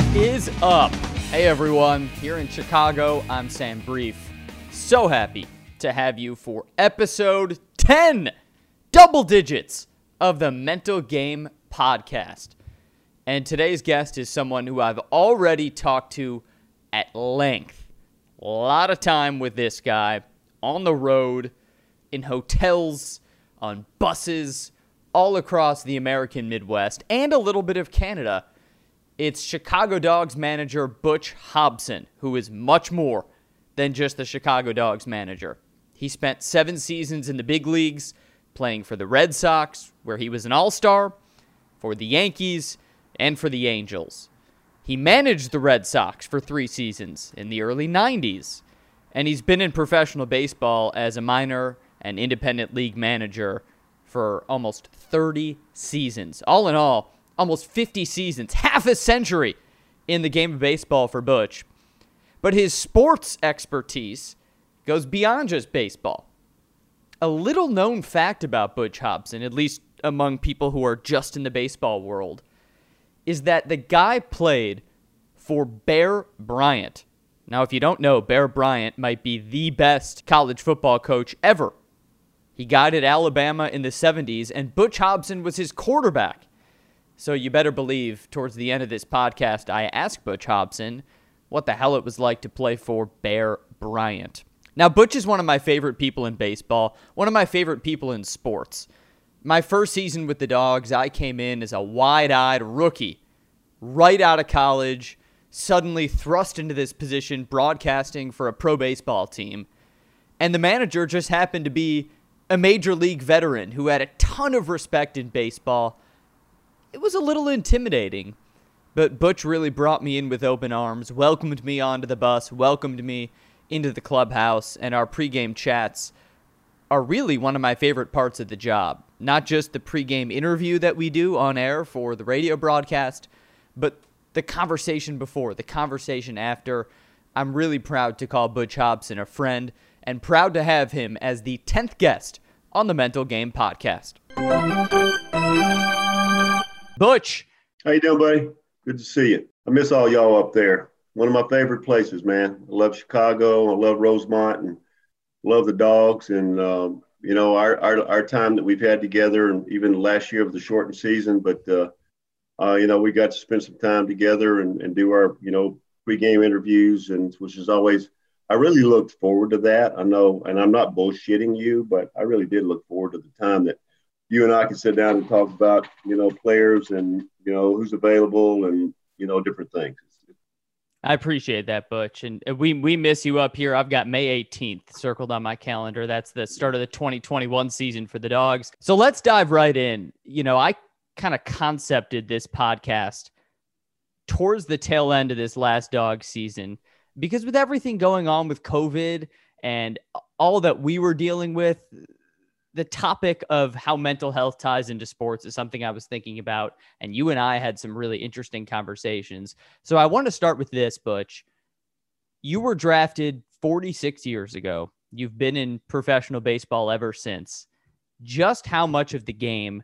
What is up? Hey everyone, here in Chicago, I'm Sam Brief. So happy to have you for episode 10, double digits of the Mental Game Podcast. And today's guest is someone who I've already talked to at length. A lot of time with this guy on the road, in hotels, on buses, all across the American Midwest, and a little bit of Canada. It's Chicago Dogs manager Butch Hobson, who is much more than just the Chicago Dogs manager. He spent seven seasons in the big leagues, playing for the Red Sox, where he was an all star, for the Yankees, and for the Angels. He managed the Red Sox for three seasons in the early 90s, and he's been in professional baseball as a minor and independent league manager for almost 30 seasons. All in all, almost 50 seasons, half a century in the game of baseball for Butch. But his sports expertise goes beyond just baseball. A little known fact about Butch Hobson, at least among people who are just in the baseball world, is that the guy played for Bear Bryant. Now, if you don't know, Bear Bryant might be the best college football coach ever. He guided Alabama in the 70s, and Butch Hobson was his quarterback. So you better believe towards the end of this podcast, I asked Butch Hobson what the hell it was like to play for Bear Bryant. Now, Butch is one of my favorite people in baseball, one of my favorite people in sports. My first season with the Dogs, I came in as a wide eyed rookie, right out of college, suddenly thrust into this position broadcasting for a pro baseball team. And the manager just happened to be a major league veteran who had a ton of respect in baseball. It was a little intimidating, but Butch really brought me in with open arms, welcomed me onto the bus, welcomed me into the clubhouse, and our pregame chats are really one of my favorite parts of the job. Not just the pregame interview that we do on air for the radio broadcast, but the conversation before, the conversation after. I'm really proud to call Butch Hobson a friend and proud to have him as the 10th guest on the Mental Game Podcast. Butch. How you doing, buddy? Good to see you. I miss all y'all up there. One of my favorite places, man. I love Chicago. I love Rosemont and love the dogs. And, um, you know, our, our, our time that we've had together and even last year of the shortened season, but, uh, uh, you know, we got to spend some time together and, and do our, you know, pregame interviews, and which is always, I really looked forward to that. I know, and I'm not bullshitting you, but I really did look forward to the time that you and I can sit down and talk about, you know, players and, you know, who's available and, you know, different things. I appreciate that, Butch. And we we miss you up here. I've got May 18th circled on my calendar. That's the start of the 2021 season for the dogs. So let's dive right in. You know, I kind of concepted this podcast towards the tail end of this last dog season because with everything going on with COVID and all that we were dealing with, the topic of how mental health ties into sports is something I was thinking about. And you and I had some really interesting conversations. So I want to start with this, Butch. You were drafted 46 years ago. You've been in professional baseball ever since. Just how much of the game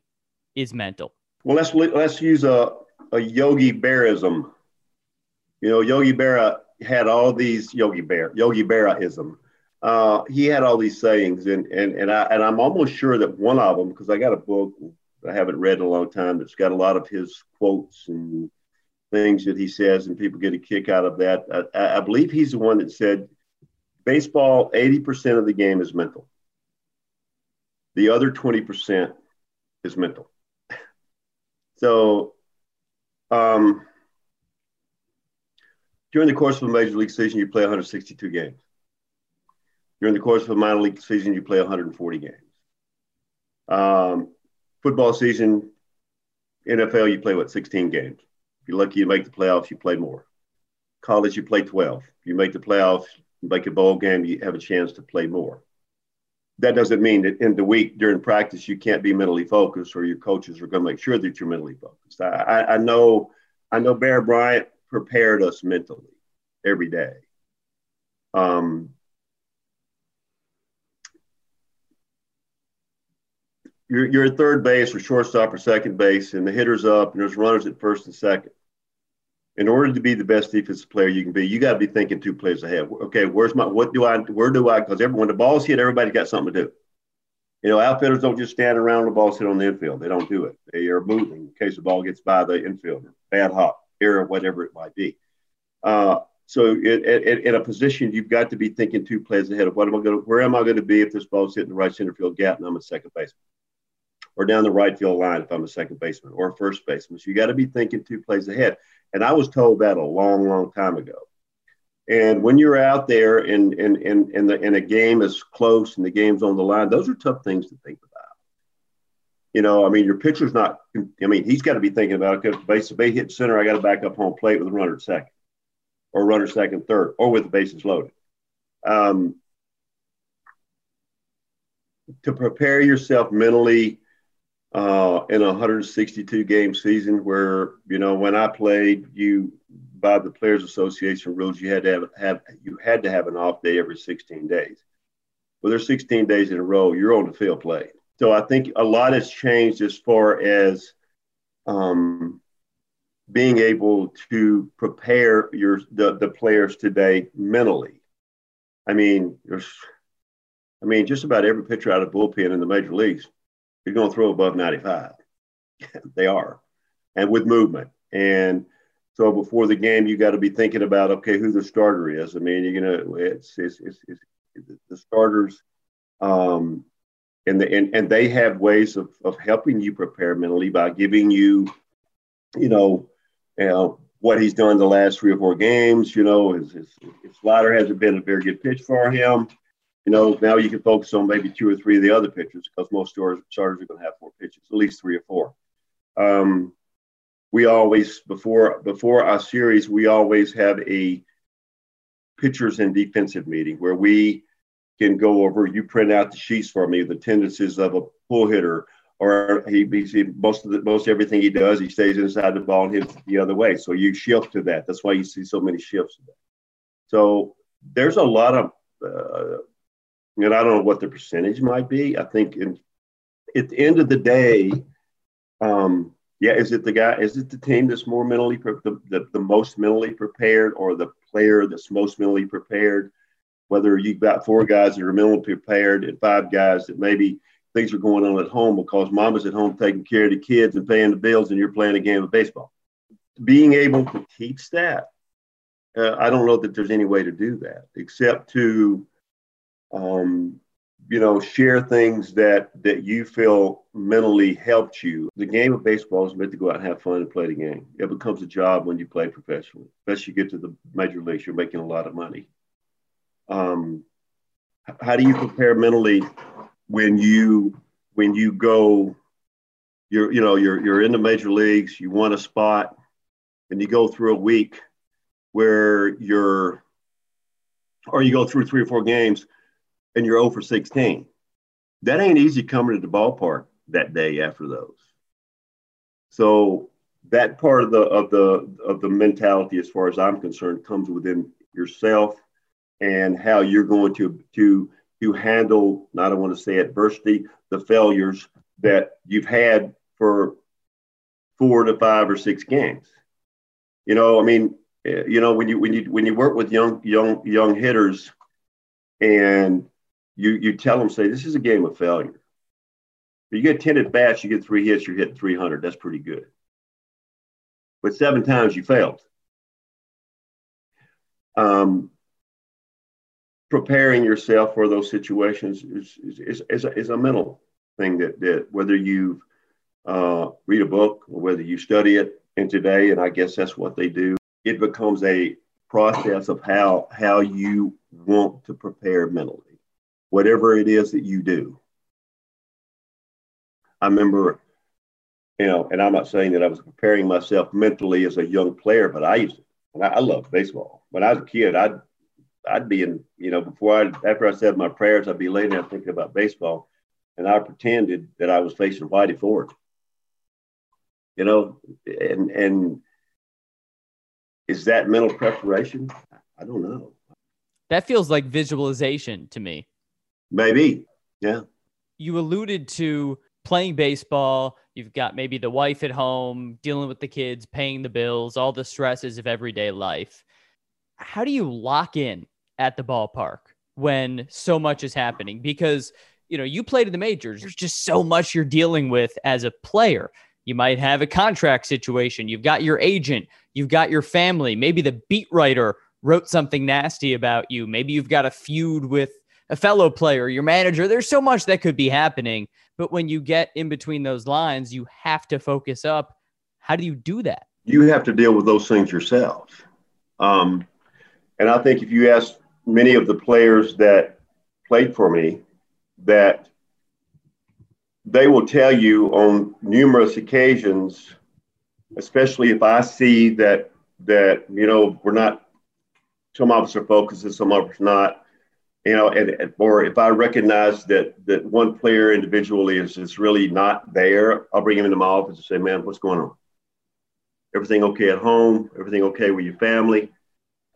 is mental? Well, let's let's use a, a Yogi Bearism. You know, Yogi Berra had all these Yogi Bear, Yogi Berraism. Uh, he had all these sayings, and and and I and I'm almost sure that one of them, because I got a book I haven't read in a long time that's got a lot of his quotes and things that he says, and people get a kick out of that. I, I believe he's the one that said, baseball, 80% of the game is mental. The other 20% is mental. so, um, during the course of a major league season, you play 162 games. During the course of a minor league season, you play 140 games. Um, football season, NFL, you play what 16 games. If you're lucky, you make the playoffs, you play more. College, you play 12. If you make the playoffs, you make a bowl game, you have a chance to play more. That doesn't mean that in the week during practice you can't be mentally focused, or your coaches are going to make sure that you're mentally focused. I, I, I know, I know Bear Bryant prepared us mentally every day. Um, you're, you're at third base or shortstop or second base, and the hitter's up, and there's runners at first and second. in order to be the best defensive player you can be, you got to be thinking two plays ahead. Okay, where's my what do I where do I because everyone the ball's hit, everybody's got something to do. You know, outfielders don't just stand around when the ball sit on the infield. They don't do it. They are moving in case the ball gets by the infielder, bad hop, error, whatever it might be. Uh, so it, it, in a position, you've got to be thinking two plays ahead of what am I going to, where am I going to be if this ball's hitting the right center field gap and I'm a second baseman, or down the right field line if I'm a second baseman or a first baseman. So you got to be thinking two plays ahead. And I was told that a long, long time ago. And when you're out there and and and and, the, and a game is close and the game's on the line, those are tough things to think about. You know, I mean, your pitcher's not. I mean, he's got to be thinking about okay, base base hit center. I got to back up home plate with a runner at second, or runner second, third, or with the bases loaded. Um, to prepare yourself mentally uh, in a 162 game season, where you know when I played, you by the Players Association rules, you had to have, have you had to have an off day every 16 days. Well, there's 16 days in a row. You're on the field playing. So I think a lot has changed as far as um, being able to prepare your the, the players today mentally. I mean, there's, I mean, just about every pitcher out of bullpen in the major leagues, you're going to throw above 95. they are, and with movement and so before the game, you got to be thinking about okay, who the starter is. I mean, you're gonna it's it's, it's, it's the starters, um, and the and, and they have ways of of helping you prepare mentally by giving you, you know, you know what he's done the last three or four games. You know, his, his, his slider hasn't been a very good pitch for him. You know, now you can focus on maybe two or three of the other pitchers because most starters, starters are going to have four pitches, at least three or four. Um, we always before before our series we always have a pitchers and defensive meeting where we can go over you print out the sheets for me the tendencies of a pull hitter or he, he most of the most everything he does he stays inside the ball and hits the other way. So you shift to that. That's why you see so many shifts so there's a lot of uh, and i don't know what the percentage might be i think in, at the end of the day um, yeah, is it the guy? Is it the team that's more mentally the, the, the most mentally prepared, or the player that's most mentally prepared? Whether you've got four guys that are mentally prepared and five guys that maybe things are going on at home because mama's at home taking care of the kids and paying the bills, and you're playing a game of baseball. Being able to teach that, uh, I don't know that there's any way to do that except to um, you know share things that that you feel mentally helped you. The game of baseball is meant to go out and have fun and play the game. It becomes a job when you play professionally especially you get to the major leagues you're making a lot of money. Um, how do you prepare mentally when you when you go you're you know you're you're in the major leagues you want a spot and you go through a week where you're or you go through three or four games and you're 0 for 16. That ain't easy coming to the ballpark that day after those. So that part of the of the of the mentality, as far as I'm concerned, comes within yourself and how you're going to to to handle. I don't want to say adversity, the failures that you've had for four to five or six games. You know, I mean, eh, you know, when you when you when you work with young young young hitters, and you you tell them say this is a game of failure. If you get 10 at bats, you get three hits, you're hitting 300. That's pretty good. But seven times you failed. Um, preparing yourself for those situations is, is, is, is, a, is a mental thing that, that whether you uh, read a book or whether you study it, and today, and I guess that's what they do, it becomes a process of how how you want to prepare mentally whatever it is that you do. I remember, you know, and I'm not saying that I was preparing myself mentally as a young player, but I used to, and I, I baseball. When I was a kid, I'd, I'd be in, you know, before I, after I said my prayers, I'd be laying there thinking about baseball, and I pretended that I was facing Whitey Ford. You know, and and is that mental preparation? I don't know. That feels like visualization to me. Maybe. Yeah. You alluded to playing baseball, you've got maybe the wife at home, dealing with the kids, paying the bills, all the stresses of everyday life. How do you lock in at the ballpark when so much is happening? Because, you know, you played in the majors, there's just so much you're dealing with as a player. You might have a contract situation, you've got your agent, you've got your family, maybe the beat writer wrote something nasty about you, maybe you've got a feud with a fellow player, your manager. There's so much that could be happening. But when you get in between those lines, you have to focus up. How do you do that? You have to deal with those things yourself. Um, and I think if you ask many of the players that played for me, that they will tell you on numerous occasions, especially if I see that that you know we're not some of us are focused some of us not you know, and, or if I recognize that that one player individually is is really not there, I'll bring him into my office and say, "Man, what's going on? Everything okay at home? Everything okay with your family?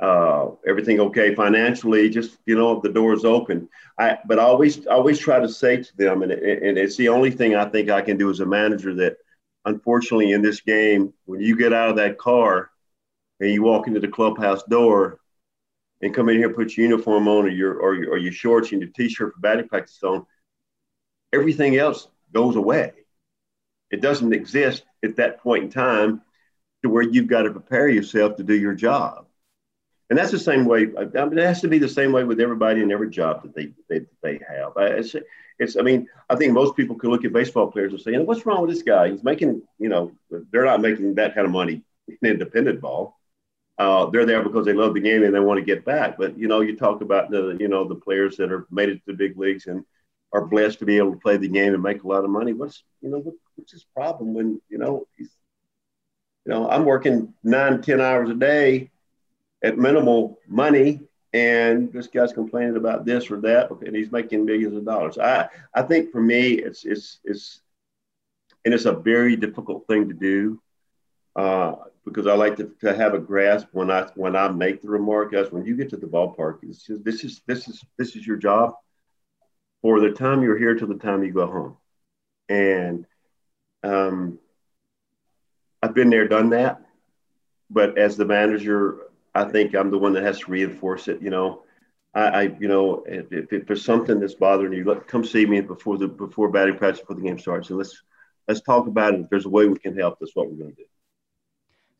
Uh, everything okay financially? Just you know, the door's open." I but I always I always try to say to them, and and it's the only thing I think I can do as a manager that, unfortunately, in this game, when you get out of that car and you walk into the clubhouse door and come in here, put your uniform on or your or your, or your shorts and your t-shirt for batting practice on, everything else goes away. It doesn't exist at that point in time to where you've got to prepare yourself to do your job. And that's the same way. I mean, it has to be the same way with everybody in every job that they they, they have. It's, it's. I mean, I think most people can look at baseball players and say, "What's wrong with this guy? He's making, you know, they're not making that kind of money in independent ball." Uh, they're there because they love the game and they want to get back. But you know, you talk about the you know the players that are made it to the big leagues and are blessed to be able to play the game and make a lot of money. What's you know what, what's his problem when you know he's you know I'm working nine ten hours a day at minimal money and this guy's complaining about this or that and he's making millions of dollars. I I think for me it's it's it's and it's a very difficult thing to do. Uh, because I like to, to have a grasp when I when I make the remark as when you get to the ballpark, it's just, this is this is this is your job for the time you're here to the time you go home. And um, I've been there, done that. But as the manager, I think I'm the one that has to reinforce it. You know, I, I you know, if, if, there's something that's bothering you, come see me before the before batting practice before the game starts, and let's let's talk about it. If there's a way we can help, that's what we're going to do.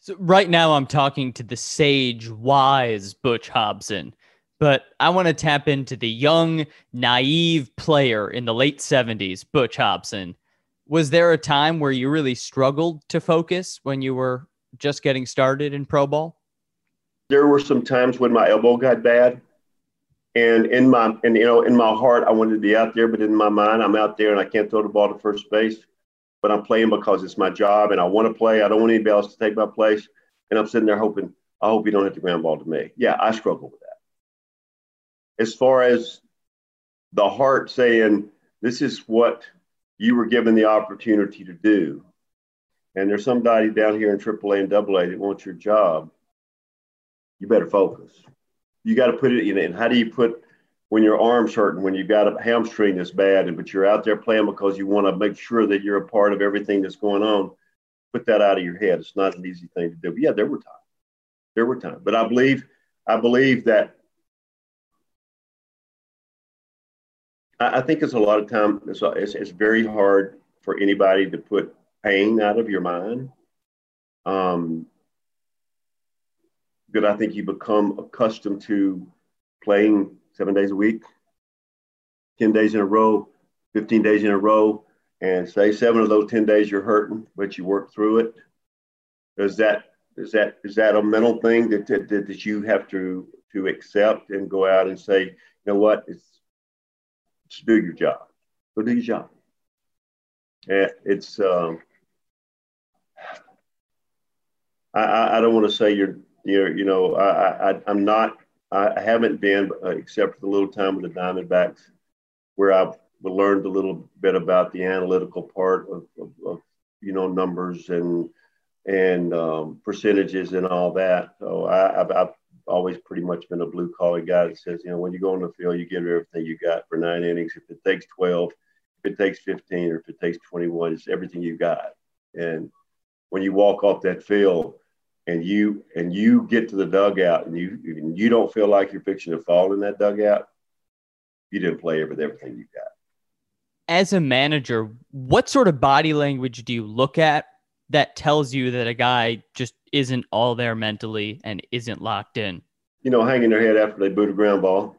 So right now I'm talking to the sage, wise Butch Hobson, but I want to tap into the young, naive player in the late 70s, Butch Hobson. Was there a time where you really struggled to focus when you were just getting started in pro ball? There were some times when my elbow got bad. And in my and you know, in my heart, I wanted to be out there, but in my mind, I'm out there and I can't throw the ball to first base but I'm playing because it's my job and I want to play. I don't want anybody else to take my place. And I'm sitting there hoping, I hope you don't hit the ground ball to me. Yeah, I struggle with that. As far as the heart saying, this is what you were given the opportunity to do. And there's somebody down here in AAA and AA that wants your job. You better focus. You got to put it in. And how do you put when your arm's hurting, when you've got a hamstring that's bad, and but you're out there playing because you want to make sure that you're a part of everything that's going on, put that out of your head. It's not an easy thing to do. But yeah, there were times. There were times. But I believe, I believe that I, I think it's a lot of time. It's, it's, it's very hard for anybody to put pain out of your mind. Um, but I think you become accustomed to playing seven days a week, 10 days in a row, 15 days in a row, and say seven of those 10 days you're hurting, but you work through it. Does that is that is that a mental thing that, that, that you have to to accept and go out and say, you know what, it's just do your job. Go do your job. And it's um, I, I don't want to say you're you're you know I, I I'm not I haven't been, uh, except for the little time with the Diamondbacks, where I've learned a little bit about the analytical part of, of, of you know, numbers and and um, percentages and all that. So I, have I've always pretty much been a blue collar guy that says, you know, when you go on the field, you give everything you got for nine innings. If it takes 12, if it takes 15 or if it takes 21, it's everything you got. And when you walk off that field and you and you get to the dugout and you and you don't feel like you're fixing to fall in that dugout, you didn't play with everything you got. As a manager, what sort of body language do you look at that tells you that a guy just isn't all there mentally and isn't locked in? You know, hanging their head after they boot a ground ball,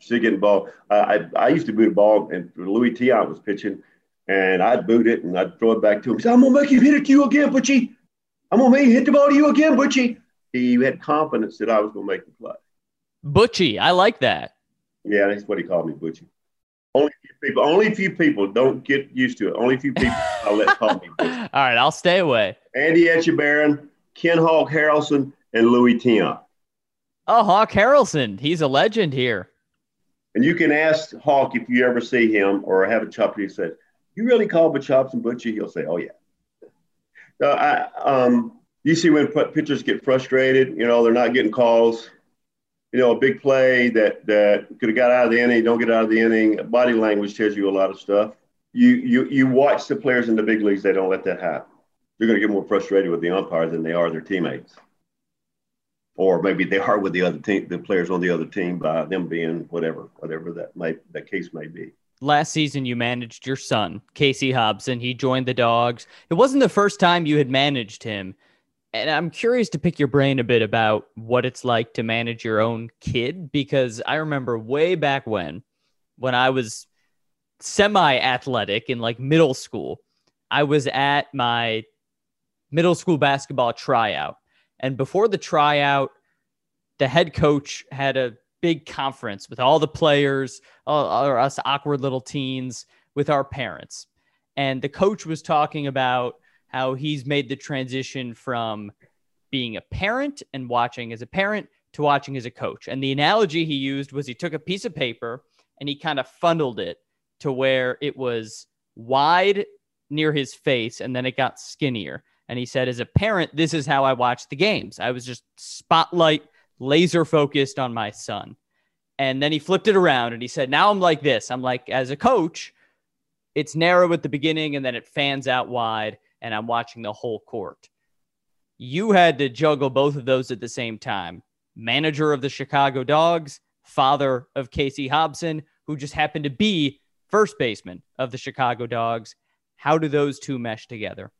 still getting the ball. I, I, I used to boot a ball, and Luis Tiant was pitching, and I'd boot it and I'd throw it back to him. Say, I'm gonna make you hit it to you again, Butchie. I'm gonna make hit the ball to you again, Butchie. He had confidence that I was gonna make the play. Butchie, I like that. Yeah, that's what he called me, Butchie. Only few people, only few people don't get used to it. Only few people I'll let call me. Butchie. All right, I'll stay away. Andy Etchebarren, Ken Hawk Harrelson, and Luis Tiant. Oh, Hawk Harrelson, he's a legend here. And you can ask Hawk if you ever see him or have a chop. He said, "You really call Chops and Butchie?" He'll say, "Oh yeah." I, um, you see when pitchers get frustrated, you know, they're not getting calls. You know, a big play that that could have got out of the inning, don't get out of the inning. Body language tells you a lot of stuff. You you you watch the players in the big leagues; they don't let that happen. They're going to get more frustrated with the umpire than they are their teammates or maybe they are with the other team, the players on the other team by them being whatever, whatever that may that case may be. Last season, you managed your son, K.C. Hobson. He joined the Dogs. It wasn't the first time you had managed him, and I'm curious to pick your brain a bit about what it's like to manage your own kid because I remember way back when, when I was semi-athletic in like middle school, I was at my middle school basketball tryout and before the tryout, the head coach had a big conference with all the players, or us awkward little teens, with our parents. And the coach was talking about how he's made the transition from being a parent and watching as a parent to watching as a coach. And the analogy he used was he took a piece of paper and he kind of funneled it to where it was wide near his face and then it got skinnier. And he said, as a parent, this is how I watched the games. I was just spotlight, laser focused on my son. And then he flipped it around and he said, now I'm like this. I'm like, as a coach, it's narrow at the beginning and then it fans out wide, and I'm watching the whole court. You had to juggle both of those at the same time. Manager of the Chicago Dogs, father of K.C. Hobson, who just happened to be first baseman of the Chicago Dogs. How do those two mesh together?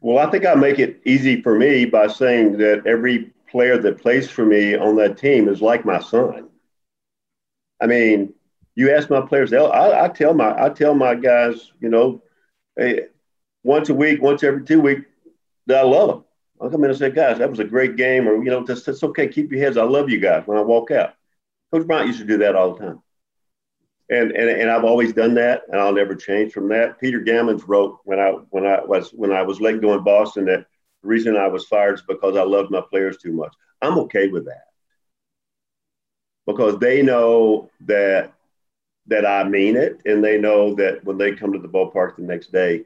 Well, I think I make it easy for me by saying that every player that plays for me on that team is like my son. I mean, you ask my players, I, I tell my I tell my guys, you know, hey, once a week, once every two weeks, that I love them. I'll come in and say, guys, that was a great game, or you know, that's okay. Keep your heads. I love you guys when I walk out. Coach Bryant used to do that all the time and, and and I've always done that, and I'll never change from that. Peter Gammons wrote when I when I was when I was let go in Boston that the reason I was fired is because I loved my players too much. I'm okay with that because they know that that I mean it, and they know that when they come to the ballpark the next day,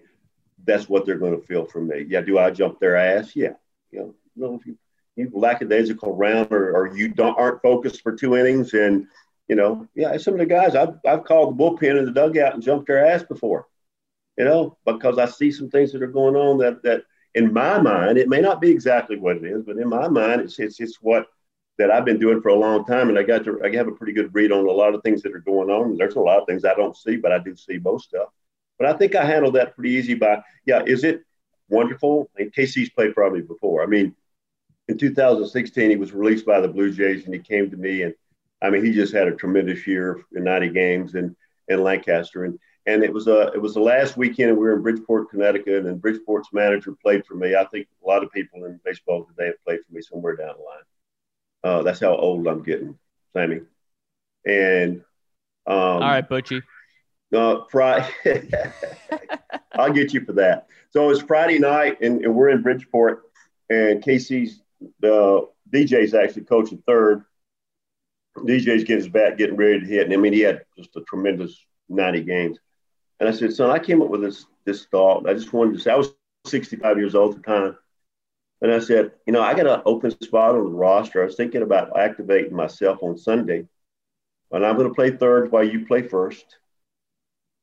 that's what they're going to feel from me. Yeah, do I jump their ass? Yeah, you know, if you, you lackadaisical round or, or you don't aren't focused for two innings and you know, yeah, some of the guys I've, I've called the bullpen in the dugout and jumped their ass before, you know, because I see some things that are going on that, that in my mind, it may not be exactly what it is, but in my mind, it's, it's, it's what that I've been doing for a long time. And I got to, I have a pretty good read on a lot of things that are going on. There's a lot of things I don't see, but I do see most stuff. But I think I handled that pretty easy by, yeah, is it wonderful? And KC's played probably before. I mean, in 2016, he was released by the Blue Jays and he came to me and I mean, he just had a tremendous year in 90 games in, in Lancaster. And, and it was a, it was the last weekend we were in Bridgeport, Connecticut, and Bridgeport's manager played for me. I think a lot of people in baseball today have played for me somewhere down the line. Uh, that's how old I'm getting, Sammy. And um, all right, Butchie. Uh, Friday, I'll get you for that. So it's Friday night, and, and we're in Bridgeport, and K.C.'s the DJ's actually coaching third, DJ's getting his bat, getting ready to hit. And I mean, he had just a tremendous 90 games. And I said, son, I came up with this this thought. I just wanted to say I was 65 years old at the time. And I said, you know, I got an open spot on the roster. I was thinking about activating myself on Sunday. And I'm going to play third while you play first.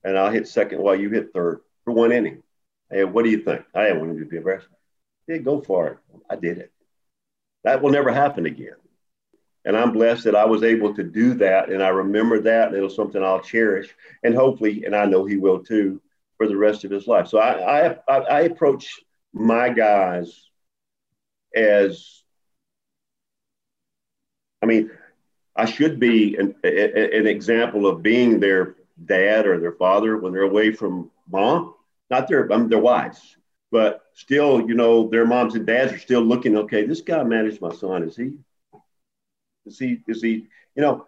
and I'll hit second while you hit third for one inning. Hey, what do you think? I didn't want to be aggressive. Yeah, go for it. I did it. That will never happen again. And I'm blessed that I was able to do that. And I remember that. And it was something I'll cherish. And hopefully, and I know he will too, for the rest of his life. So I, I, I approach my guys as, I mean, I should be an, an example of being their dad or their father when they're away from mom, not their, I mean, their wives, but still, you know, their moms and dads are still looking, okay, this guy managed my son. Is he, is he, is he, you know,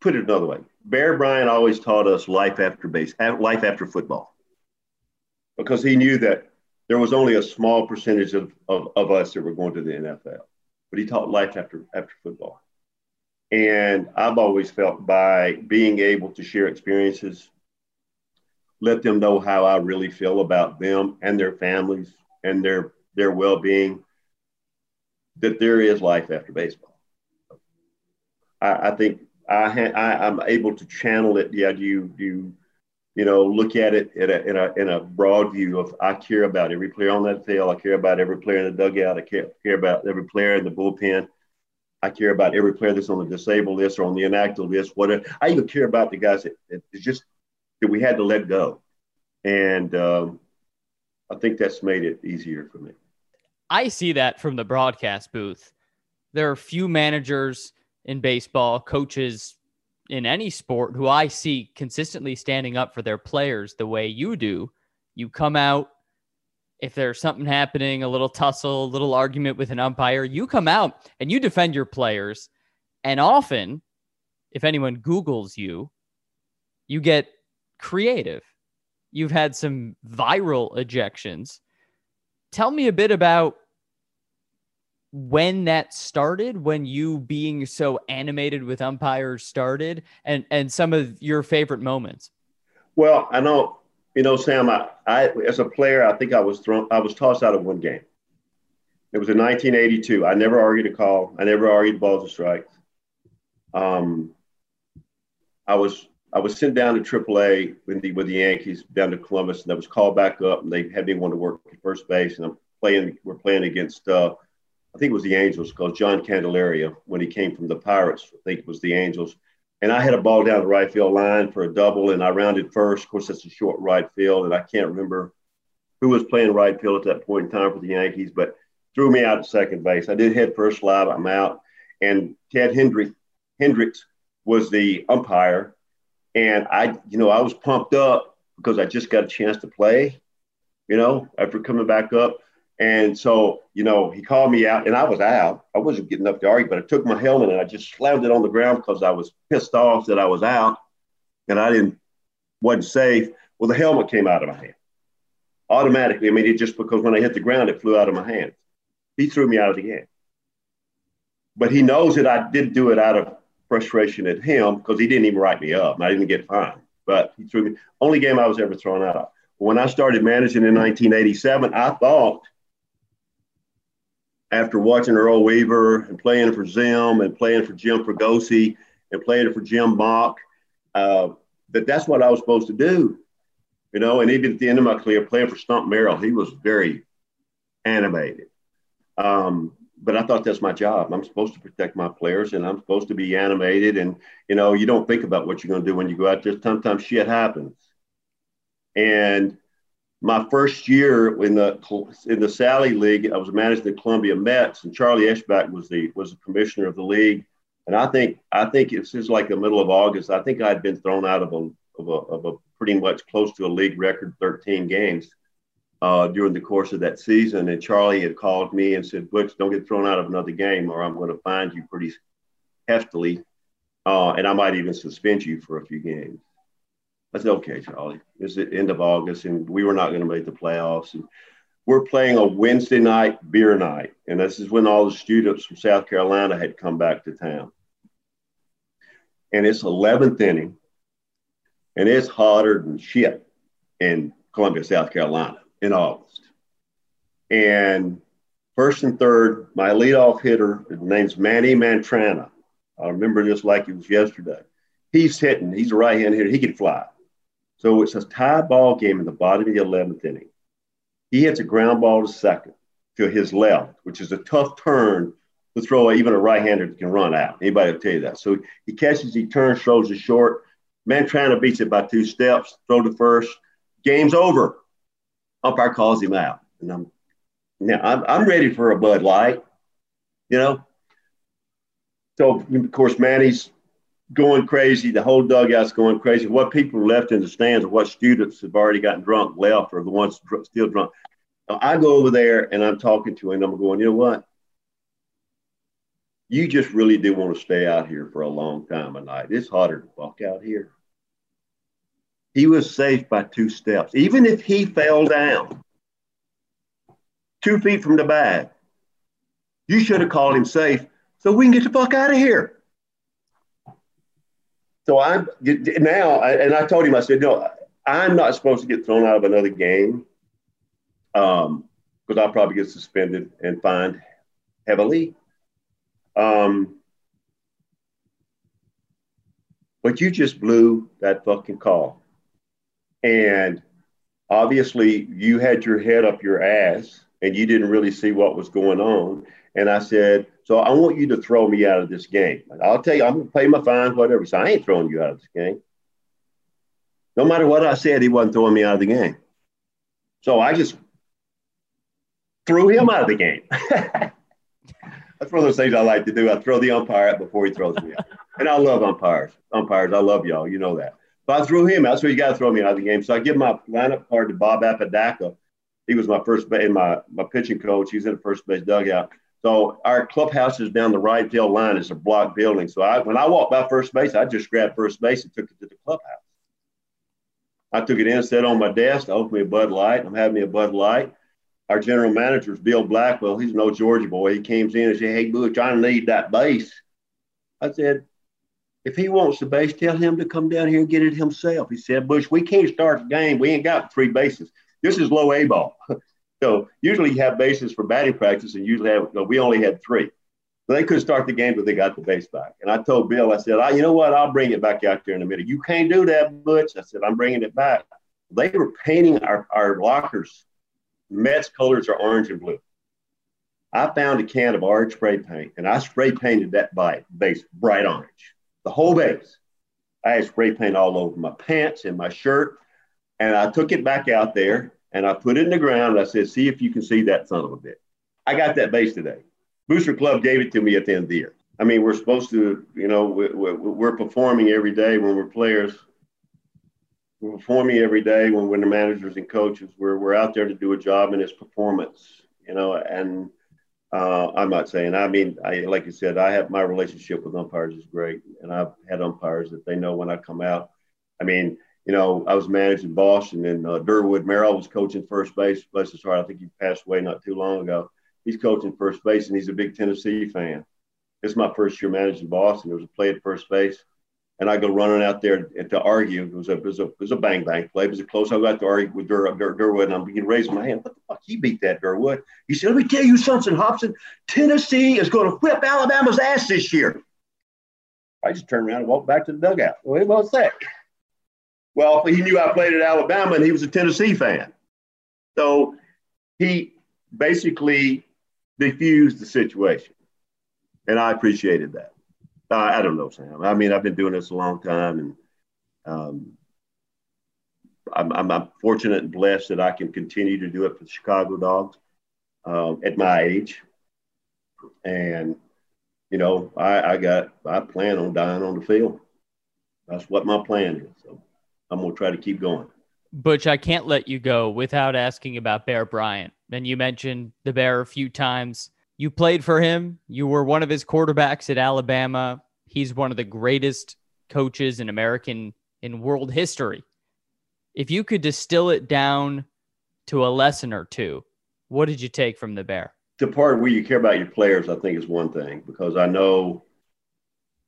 put it another way. Bear Bryant always taught us life after base, life after football, because he knew that there was only a small percentage of, of, of us that were going to the NFL, but he taught life after after football. And I've always felt by being able to share experiences, let them know how I really feel about them and their families and their their well-being, that there is life after baseball. I, I think I, ha- I I'm able to channel it. Yeah, you you you know look at it in a, in a in a broad view of I care about every player on that field. I care about every player in the dugout. I care care about every player in the bullpen. I care about every player that's on the disabled list or on the inactive list. Whatever. I even care about the guys that just that we had to let go, and um, I think that's made it easier for me. I see that from the broadcast booth. There are few managers in baseball, coaches in any sport who I see consistently standing up for their players the way you do. You come out if there's something happening, a little tussle, a little argument with an umpire, you come out and you defend your players. And often, if anyone Googles you, you get creative. You've had some viral ejections. Tell me a bit about when that started, when you being so animated with umpires started, and, and some of your favorite moments. Well, I know you know, Sam, I, I as a player, I think I was thrown, I was tossed out of one game. It was in 1982. I never argued a call. I never argued balls and strikes. Um, I was I was sent down to AAA with the with the Yankees down to Columbus, and I was called back up, and they had me want to work at first base, and I'm playing. We're playing against uh, I think it was the Angels because John Candelaria when he came from the Pirates, I think it was the Angels, and I had a ball down the right field line for a double, and I rounded first. Of course, that's a short right field, and I can't remember who was playing right field at that point in time for the Yankees, but threw me out to second base. I did head first slide. I'm out, and Ted Hendrick, Hendricks was the umpire, and I, you know, I was pumped up because I just got a chance to play, you know, after coming back up. And so, you know, he called me out and I was out. I wasn't getting up to argue, but I took my helmet and I just slammed it on the ground because I was pissed off that I was out and I didn't wasn't safe. Well, the helmet came out of my hand automatically. I mean, it just because when I hit the ground, it flew out of my hand. He threw me out of the game. But he knows that I did do it out of frustration at him because he didn't even write me up. I didn't get fined, but he threw me. Only game I was ever thrown out of. When I started managing in 1987, I thought after watching Earl Weaver and playing for Zim and playing for Jim Fregosi and playing for Gene Mauch, uh, that that's what I was supposed to do. You know, and even at the end of my career, playing for Stump Merrill, he was very animated. Um, but I thought that's my job. I'm supposed to protect my players and I'm supposed to be animated. And, you know, you don't think about what you're going to do when you go out there. Sometimes shit happens. And my first year in the in the Sally League, I was managing the Columbia Mets, and Charlie Eschbach was the was the commissioner of the league. And I think I think it's just like the middle of August. I think I had been thrown out of a of a, of a pretty much close to a league record 13 games uh, during the course of that season. And Charlie had called me and said, "Butch, don't get thrown out of another game, or I'm going to find you pretty heftily, uh, and I might even suspend you for a few games." I said, okay, Charlie, it's the end of August and we were not going to make the playoffs. And we're playing a Wednesday night beer night. And this is when all the students from South Carolina had come back to town. And it's 11th inning and it's hotter than shit in Columbia, South Carolina in August. And first and third, my leadoff hitter, his name's Manny Mantrana. I remember this like it was yesterday. He's hitting, he's a right hand hitter, he can fly So it's a tie ball game in the bottom of the 11th inning. He hits a ground ball to second to his left, which is a tough turn to throw even a right-hander can run out. Anybody will tell you that. So he catches, he turns, throws it short. Mantrana beats it by two steps, throw to first. Game's over. Umpire calls him out. And I'm now I'm, I'm ready for a Bud Light, you know. So of course Manny's going crazy. The whole dugout's going crazy. What people left in the stands what students have already gotten drunk left or the ones still drunk. I go over there and I'm talking to him. I'm going, you know what? You just really do want to stay out here for a long time a night. It's hotter to walk out here. He was safe by two steps. Even if he fell down two feet from the bag, you should have called him safe so we can get the fuck out of here. So I'm now, and I told him, I said, no, I'm not supposed to get thrown out of another game um, because I'll probably get suspended and fined heavily. Um, but you just blew that fucking call. And obviously, you had your head up your ass and you didn't really see what was going on. And I said, So I want you to throw me out of this game. I'll tell you, I'm going to pay my fines, whatever. So I ain't throwing you out of this game. No matter what I said, he wasn't throwing me out of the game. So I just threw him out of the game. That's one of those things I like to do. I throw the umpire out before he throws me out. And I love umpires. Umpires, I love y'all. You know that. But I threw him out, so you got to throw me out of the game. So I give my lineup card to Bob Apodaca. He was my first in my my pitching coach. He's in the first base dugout. So our clubhouse is down the right field line. It's a block building. So I, when I walked by first base, I just grabbed first base and took it to the clubhouse. I took it in, set on my desk. I opened me a Bud Light. I'm having me a Bud Light our general manager is Bill Blackwell. He's no Georgia boy. He came in and said, Hey, Butch, I need that base. I said, If he wants the base, tell him to come down here and get it himself. He said, Butch, we can't start the game. We ain't got three bases. This is low A ball. so usually you have bases for batting practice, and usually have, no, we only had three. So they couldn't start the game but they got the base back. And I told Bill, I said, I, you know what? I'll bring it back out there in a minute. You can't do that, Butch. I said, I'm bringing it back. They were painting our, our lockers Mets colors are orange and blue. I found a can of orange spray paint and I spray painted that bike base bright orange, the whole base. I had spray paint all over my pants and my shirt. And I took it back out there and I put it in the ground. I said, see if you can see that son of a bit. I got that base today. Booster Club gave it to me at the end of the year. I mean, we're supposed to, you know, we're, we're performing every day when we're players we're performing every day when we're the managers and coaches. We're, we're out there to do a job and it's performance, you know, and uh, I'm not saying, I mean, I, like you said, I have my relationship with umpires is great. And I've had umpires that they know when I come out. I mean, you know, I was managing Boston and uh, Durwood Merrill was coaching first base. Bless his heart. I think he passed away not too long ago. He's coaching first base and he's a big Tennessee fan. It's my first year managing Boston. There was a play at first base and I go running out there to argue. It was a it was a, it was a bang bang play. It was a close. I got to argue with Dur, Dur, Durwood, and I'm beginning raising my hand. What the fuck? He beat that Durwood. He said, "Let me tell you something, Hobson. Tennessee is going to whip Alabama's ass this year." I just turned around and walked back to the dugout. Wait, what's that? Well, he knew I played at Alabama, and he was a Tennessee fan, so he basically diffused the situation, and I appreciated that. I, I don't know, Sam. I mean, I've been doing this a long time, and um, I'm, I'm, I'm, fortunate and blessed that I can continue to do it for the Chicago Dogs uh, at my age. And you know, I, I got I plan on dying on the field. That's what my plan is. So I'm gonna try to keep going. Butch, I can't let you go without asking about Bear Bryant. And you mentioned the Bear a few times. You played for him. You were one of his quarterbacks at Alabama. He's one of the greatest coaches in American in world history. If you could distill it down to a lesson or two, what did you take from the Bear? The part where you care about your players, I think, is one thing because I know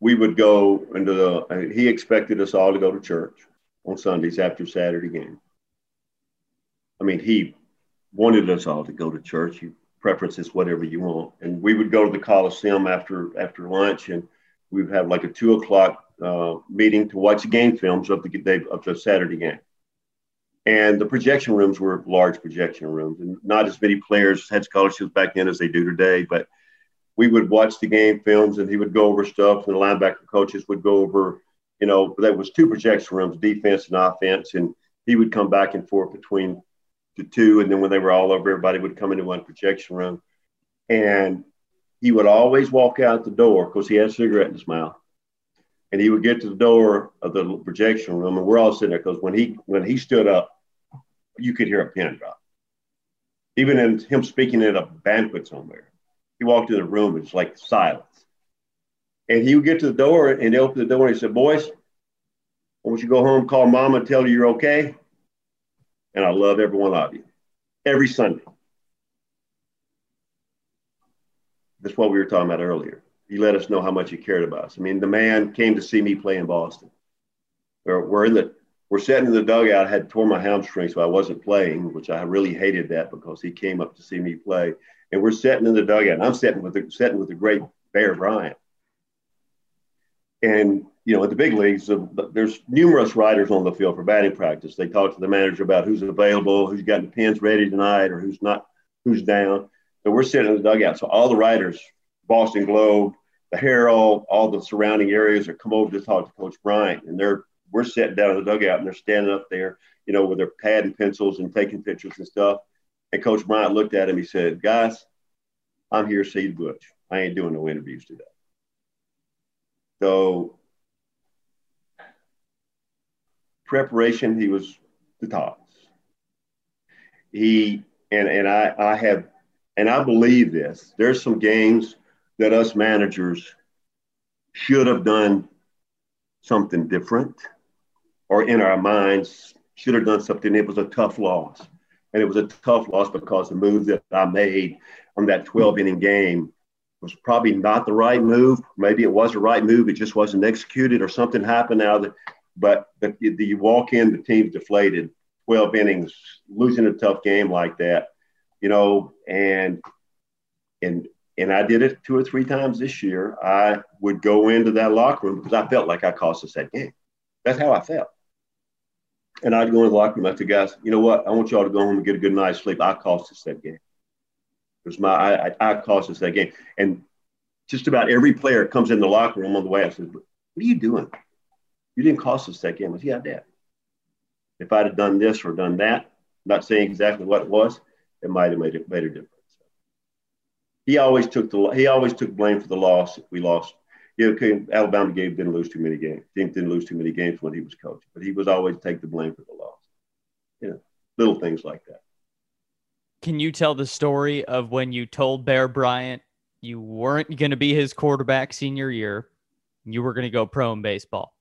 we would go into the. He expected us all to go to church on Sundays after Saturday game. I mean, he wanted us all to go to church. Preferences whatever you want. And we would go to the Coliseum after after lunch, and we'd have like a two o'clock uh, meeting to watch game films of the day of the Saturday game. And the projection rooms were large projection rooms, and not as many players had scholarships back then as they do today. But we would watch the game films, and he would go over stuff, and the linebacker coaches would go over, you know, there was two projection rooms, defense and offense, and he would come back and forth between the two, and then when they were all over, everybody would come into one projection room, and he would always walk out the door because he had a cigarette in his mouth and he would get to the door of the projection room, and we're all sitting there because when he when he stood up, you could hear a pin drop. Even in him speaking at a banquet somewhere, he walked in the room, it's like silence. And he would get to the door, and he opened the door, and he said, "Boys, I want you to go home, call mom, and tell her you're okay, and I love every one of you, every Sunday." That's what we were talking about earlier he let us know how much he cared about us. I mean, the man came to see me play in Boston. We're, we're in the we're sitting in the dugout. I had tore my hamstring, so I wasn't playing, which I really hated that because he came up to see me play. And we're sitting in the dugout. And I'm sitting with the sitting with the great Bear Bryant. And you know, at the big leagues, there's numerous riders on the field for batting practice. They talk to the manager about who's available, who's got the pins ready tonight, or who's not, who's down. So we're sitting in the dugout. So all the riders Boston Globe, the Herald, all the surrounding areas are come over to talk to Coach Bryant, and they're we're sitting down in the dugout and they're standing up there, you know, with their pad and pencils and taking pictures and stuff. And Coach Bryant looked at him. He said, "Guys, I'm here to see Butch. I ain't doing no interviews today." So preparation, he was the tops. He and and I I have and I believe this. There's some games that us managers should have done something different or in our minds should have done something. It was a tough loss. And it was a tough loss because the move that I made on that 12 inning game was probably not the right move. Maybe it was the right move. It just wasn't executed or something happened now that, but the, the, you walk in, the team's deflated, 12 innings, losing a tough game like that, you know, and, and and I did it two or three times this year. I would go into that locker room because I felt like I cost us that game. That's how I felt. And I'd go in the locker room. I said, guys, you know what? I want y'all to go home and get a good night's sleep. I cost us that game. It was my I, I, cost us that game. And just about every player comes in the locker room on the way. I said, what are you doing? You didn't cost us that game. I said, yeah, Dad. If I'd have done this or done that, not saying exactly what it was, it might have made it made a difference he always took the he always took blame for the loss. if We lost. You know, Alabama game didn't lose too many games. Didn't lose too many games when he was coaching, but he was always take the blame for the loss. You know, little things like that. Can you tell the story of when you told Bear Bryant you weren't going to be his quarterback senior year, you were going to go pro in baseball?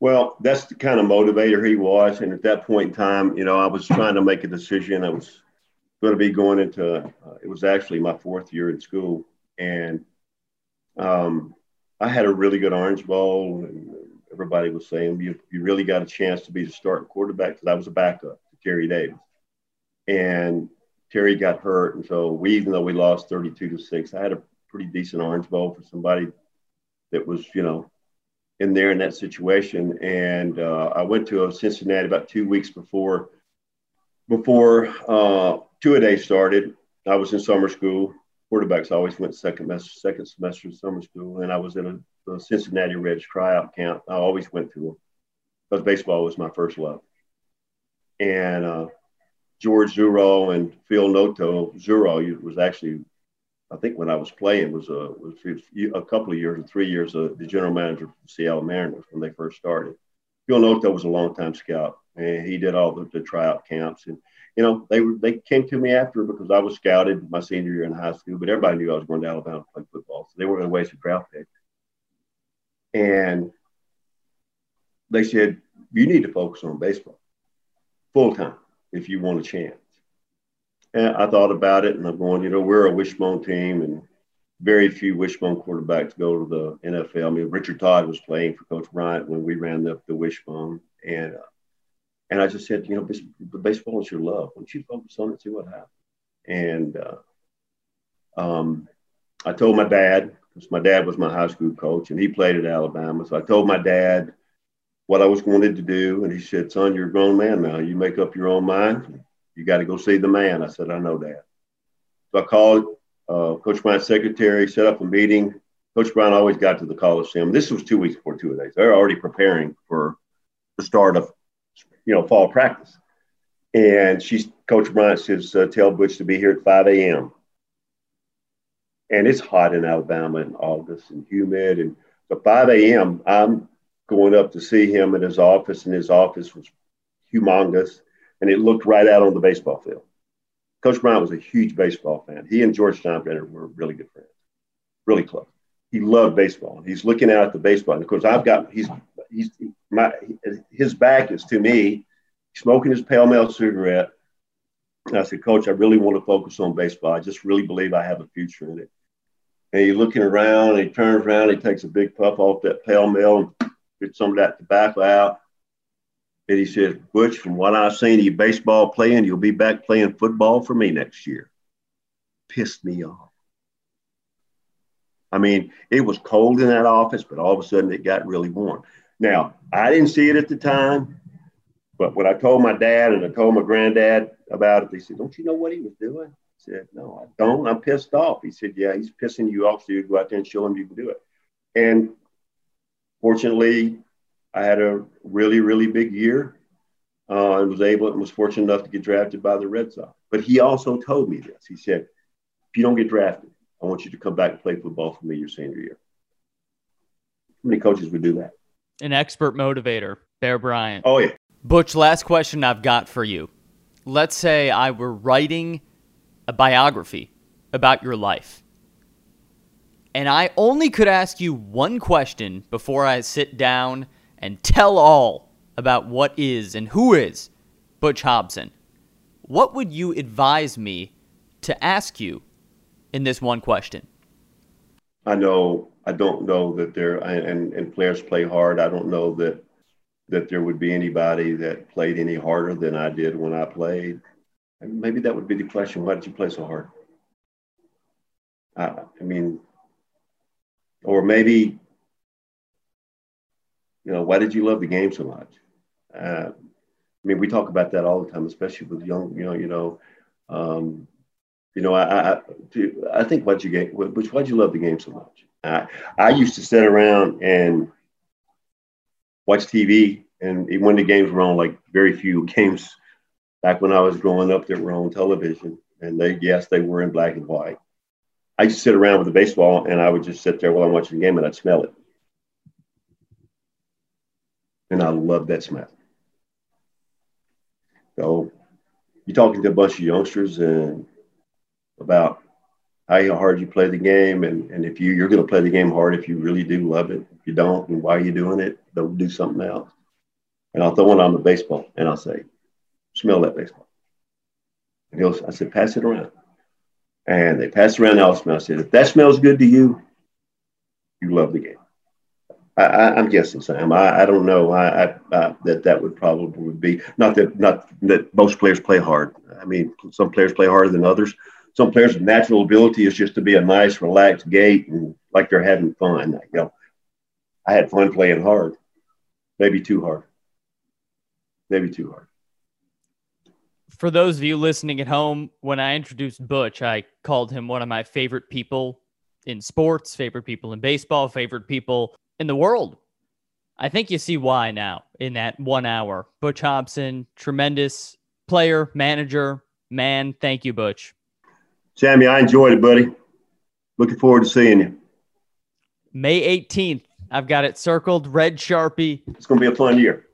Well, that's the kind of motivator he was, and at that point in time, you know, I was trying to make a decision. I was going to be going into uh, it was actually my fourth year in school and um, i had a really good orange bowl and everybody was saying you, you really got a chance to be the starting quarterback because i was a backup to terry davis and terry got hurt and so we even though we lost 32 to 6 i had a pretty decent orange bowl for somebody that was you know in there in that situation and uh, i went to cincinnati about two weeks before before uh, two a day started. I was in summer school. Quarterbacks always went second semester, second semester summer school, and I was in a, a Cincinnati Reds tryout camp. I always went to them because baseball was my first love. And uh, George Zuraw and Phil Noto, Zuraw was actually, I think when I was playing, was a was a couple of years or three years uh, the general manager for the Seattle Mariners when they first started. Phil Noto was a longtime scout, and he did all the, the tryout camps and you know, they were they came to me after because I was scouted my senior year in high school, but everybody knew I was going to Alabama to play football, so they weren't going to waste a draft pick. And they said, "You need to focus on baseball full time if you want a chance." And I thought about it, and I'm going, you know, we're a wishbone team, and very few wishbone quarterbacks go to the NFL. I mean, Richard Todd was playing for Coach Bryant when we ran the, the wishbone, and uh, and I just said, you know, baseball is your love. Why don't you focus on it, see what happens? And uh, um, I told my dad, because my dad was my high school coach and he played at Alabama. So I told my dad, what I was going to do. And he said, Son, you're a grown man now. You make up your own mind. You got to go see the man. I said, I know that. So I called uh, Coach Bryant's secretary, set up a meeting. Coach Brown always got to the Coliseum. This was two weeks before two days. They're already preparing for the start of, you know, fall practice. And she's Coach Bryant says, uh, tell Butch to be here at 5 a.m. And it's hot in Alabama in August and humid. And so 5 a.m., I'm going up to see him in his office, and his office was humongous, and it looked right out on the baseball field. Coach Bryant was a huge baseball fan. He and George Steinbrenner were really good friends, really close. He loved baseball. He's looking out at the baseball. And of course, I've got he's he's my his back is to me, smoking his Pall Mall cigarette. And I said, Coach, I really want to focus on baseball. I just really believe I have a future in it. And he's looking around, and he turns around, he takes a big puff off that Pall Mall and gets some of that tobacco out. And he says, Butch, from what I've seen you baseball playing, you'll be back playing football for me next year. Pissed me off. I mean, it was cold in that office, but all of a sudden it got really warm. Now, I didn't see it at the time, but when I told my dad and I told my granddad about it, they said, Don't you know what he was doing? I said, No, I don't. I'm pissed off. He said, Yeah, he's pissing you off, so you go out there and show him you can do it. And fortunately, I had a really, really big year uh, and was able and was fortunate enough to get drafted by the Red Sox. But he also told me this. He said, if you don't get drafted, I want you to come back and play football for me your senior year. How many coaches would do that? An expert motivator, Bear Bryant. Oh, yeah. Butch, last question I've got for you. Let's say I were writing a biography about your life and I only could ask you one question before I sit down and tell all about what is and who is Butch Hobson, what would you advise me to ask you in this one question? I know I don't know that there and, and players play hard. I don't know that that there would be anybody that played any harder than I did when I played. Maybe that would be the question. Why did you play so hard? I, I mean, or maybe you know why did you love the game so much? Uh, i mean we talk about that all the time especially with young you know you know um, you know i i, I think why'd you get which why'd you love the game so much? I i used to sit around and watch tv and when the games were on like very few games back when i was growing up that were on television and they yes they were in black and white. I used to sit around with the baseball and I would just sit there while I'm watching the game and I'd smell it. And I love that smell. So you're talking to a bunch of youngsters and about how hard you play the game and, and if you, you're going to play the game hard if you really do love it. If you don't, and why are you doing it? Don't do something else. And I'll throw one on the baseball and I'll say, smell that baseball. And he'll, I said, pass it around. And they pass around the smell. I said, if that smells good to you, you love the game. I, am guessing, Sam. I, I don't know. I, I, I, that that would probably be not that not that most players play hard. I mean, some players play harder than others. Some players' natural ability is just to be a nice, relaxed gait and like they're having fun. You know, I had fun playing hard, maybe too hard, maybe too hard for those of you listening at home, when I introduced Butch, I called him one of my favorite people in sports, favorite people in baseball, favorite people in the world. I think you see why now in that one hour. Butch Hobson, tremendous player, manager, man. Thank you, Butch. Sammy, I enjoyed it, buddy. Looking forward to seeing you. May 18th. I've got it circled, red Sharpie. It's going to be a fun year.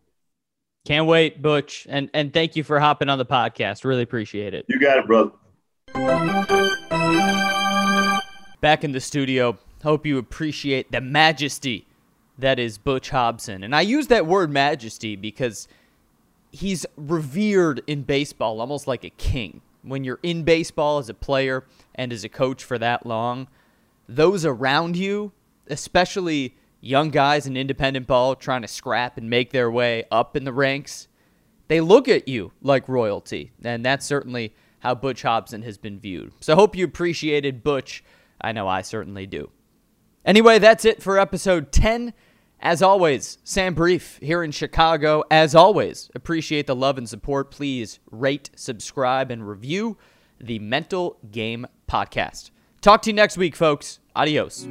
Can't wait, Butch. And and thank you for hopping on the podcast. Really appreciate it. You got it, brother. Back in the studio. Hope you appreciate the majesty that is Butch Hobson. And I use that word majesty because he's revered in baseball almost like a king. When you're in baseball as a player and as a coach for that long, those around you, especially young guys in independent ball trying to scrap and make their way up in the ranks, they look at you like royalty. And that's certainly how Butch Hobson has been viewed. So I hope you appreciated Butch. I know I certainly do. Anyway, that's it for episode 10. As always, Sam Brief here in Chicago. As always, appreciate the love and support. Please rate, subscribe, and review the Mental Game Podcast. Talk to you next week, folks. Adios.